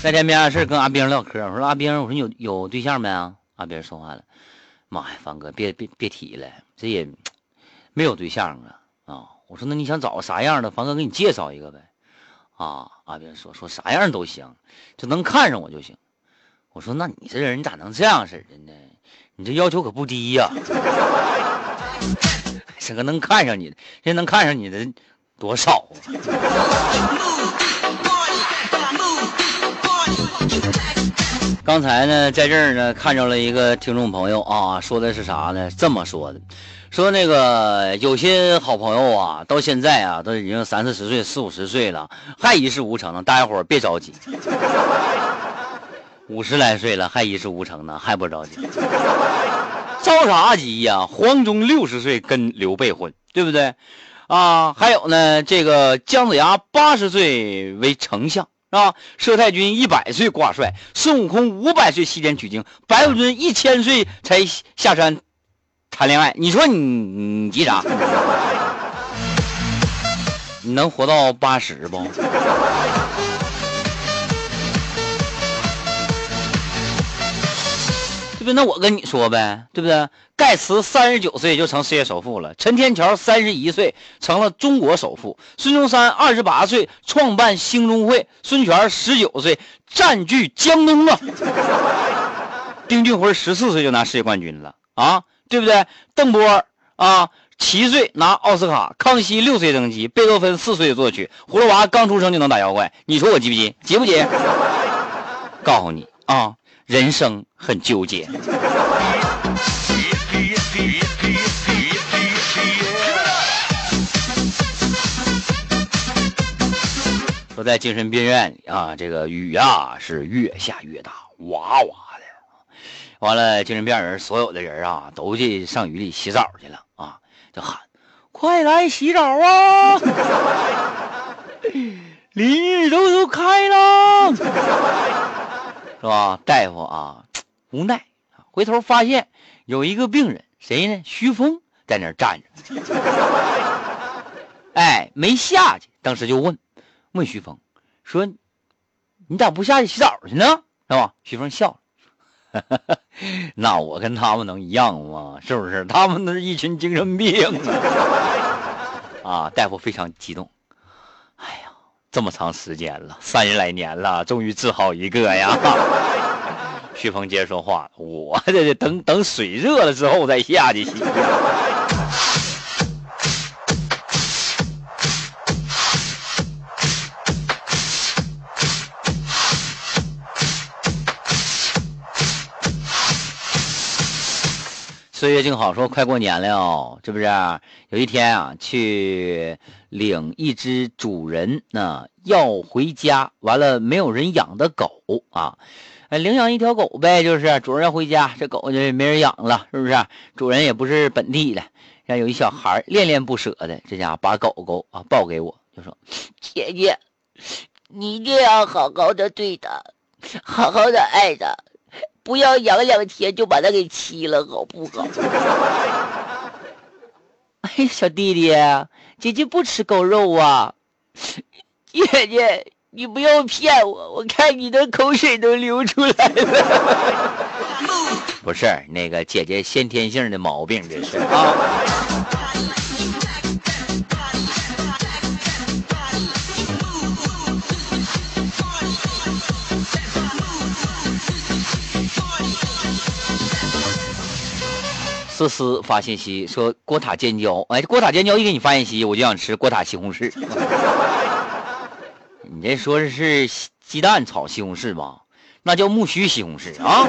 那天没啥事跟阿兵唠嗑，我说阿兵，我说你有有对象没啊？阿兵说话了，妈呀，方哥，别别别提了，这也没有对象啊啊！我说那你想找个啥样的？方哥给你介绍一个呗。啊，阿兵说说啥样都行，就能看上我就行。我说那你这人咋能这样式的呢？你这要求可不低呀！这个能看上你的，现在能看上你的多少啊？刚才呢，在这儿呢，看着了一个听众朋友啊，说的是啥呢？这么说的，说那个有些好朋友啊，到现在啊，都已经三四十岁、四五十岁了，还一事无成呢。大家伙别着急，五十来岁了还一事无成呢，还不着急，着啥急呀？黄忠六十岁跟刘备混，对不对？啊，还有呢，这个姜子牙八十岁为丞相。啊，佘太君一百岁挂帅，孙悟空五百岁西天取经，白骨精一千岁才下山谈恋爱。你说你你急啥？你能活到八十不？那我跟你说呗，对不对？盖茨三十九岁就成世界首富了，陈天桥三十一岁成了中国首富，孙中山二十八岁创办兴中会，孙权十九岁占据江东啊，丁俊晖十四岁就拿世界冠军了啊，对不对？邓波啊七岁拿奥斯卡，康熙六岁登基，贝多芬四岁作曲，葫芦娃刚出生就能打妖怪，你说我急不急？急不急？告诉你啊。人生很纠结。说在精神病院啊，这个雨呀是越下越大，哇哇的。完了，精神病人所有的人啊，都去上雨里洗澡去了啊，就喊：“快来洗澡啊！淋浴都都开了。”是吧，大夫啊，无奈回头发现有一个病人，谁呢？徐峰在那儿站着，哎，没下去。当时就问，问徐峰说：“你咋不下去洗澡去呢？”是吧？徐峰笑了，那我跟他们能一样吗？是不是？他们那是一群精神病啊！啊，大夫非常激动。这么长时间了，三十来年了，终于治好一个呀！徐鹏接着说话：“我这这等等水热了之后再下去洗。”岁月静好，说快过年了，是不是？有一天啊，去领一只主人呢要回家，完了没有人养的狗啊，领养一条狗呗，就是主人要回家，这狗就没人养了，是不是？主人也不是本地的，像有一小孩恋恋不舍的，这家伙把狗狗啊抱给我，就说：“姐姐，你一定要好好的对它，好好的爱它。”不要养两天就把它给吃了，好不好？哎，小弟弟，姐姐不吃狗肉啊！姐姐，你不要骗我，我看你的口水都流出来了。不是那个姐姐先天性的毛病，这是啊。思思发信息说锅塔尖椒，哎，锅塔尖椒一给你发信息，我就想吃锅塔西红柿。你这说的是鸡蛋炒西红柿吧？那叫木须西红柿啊。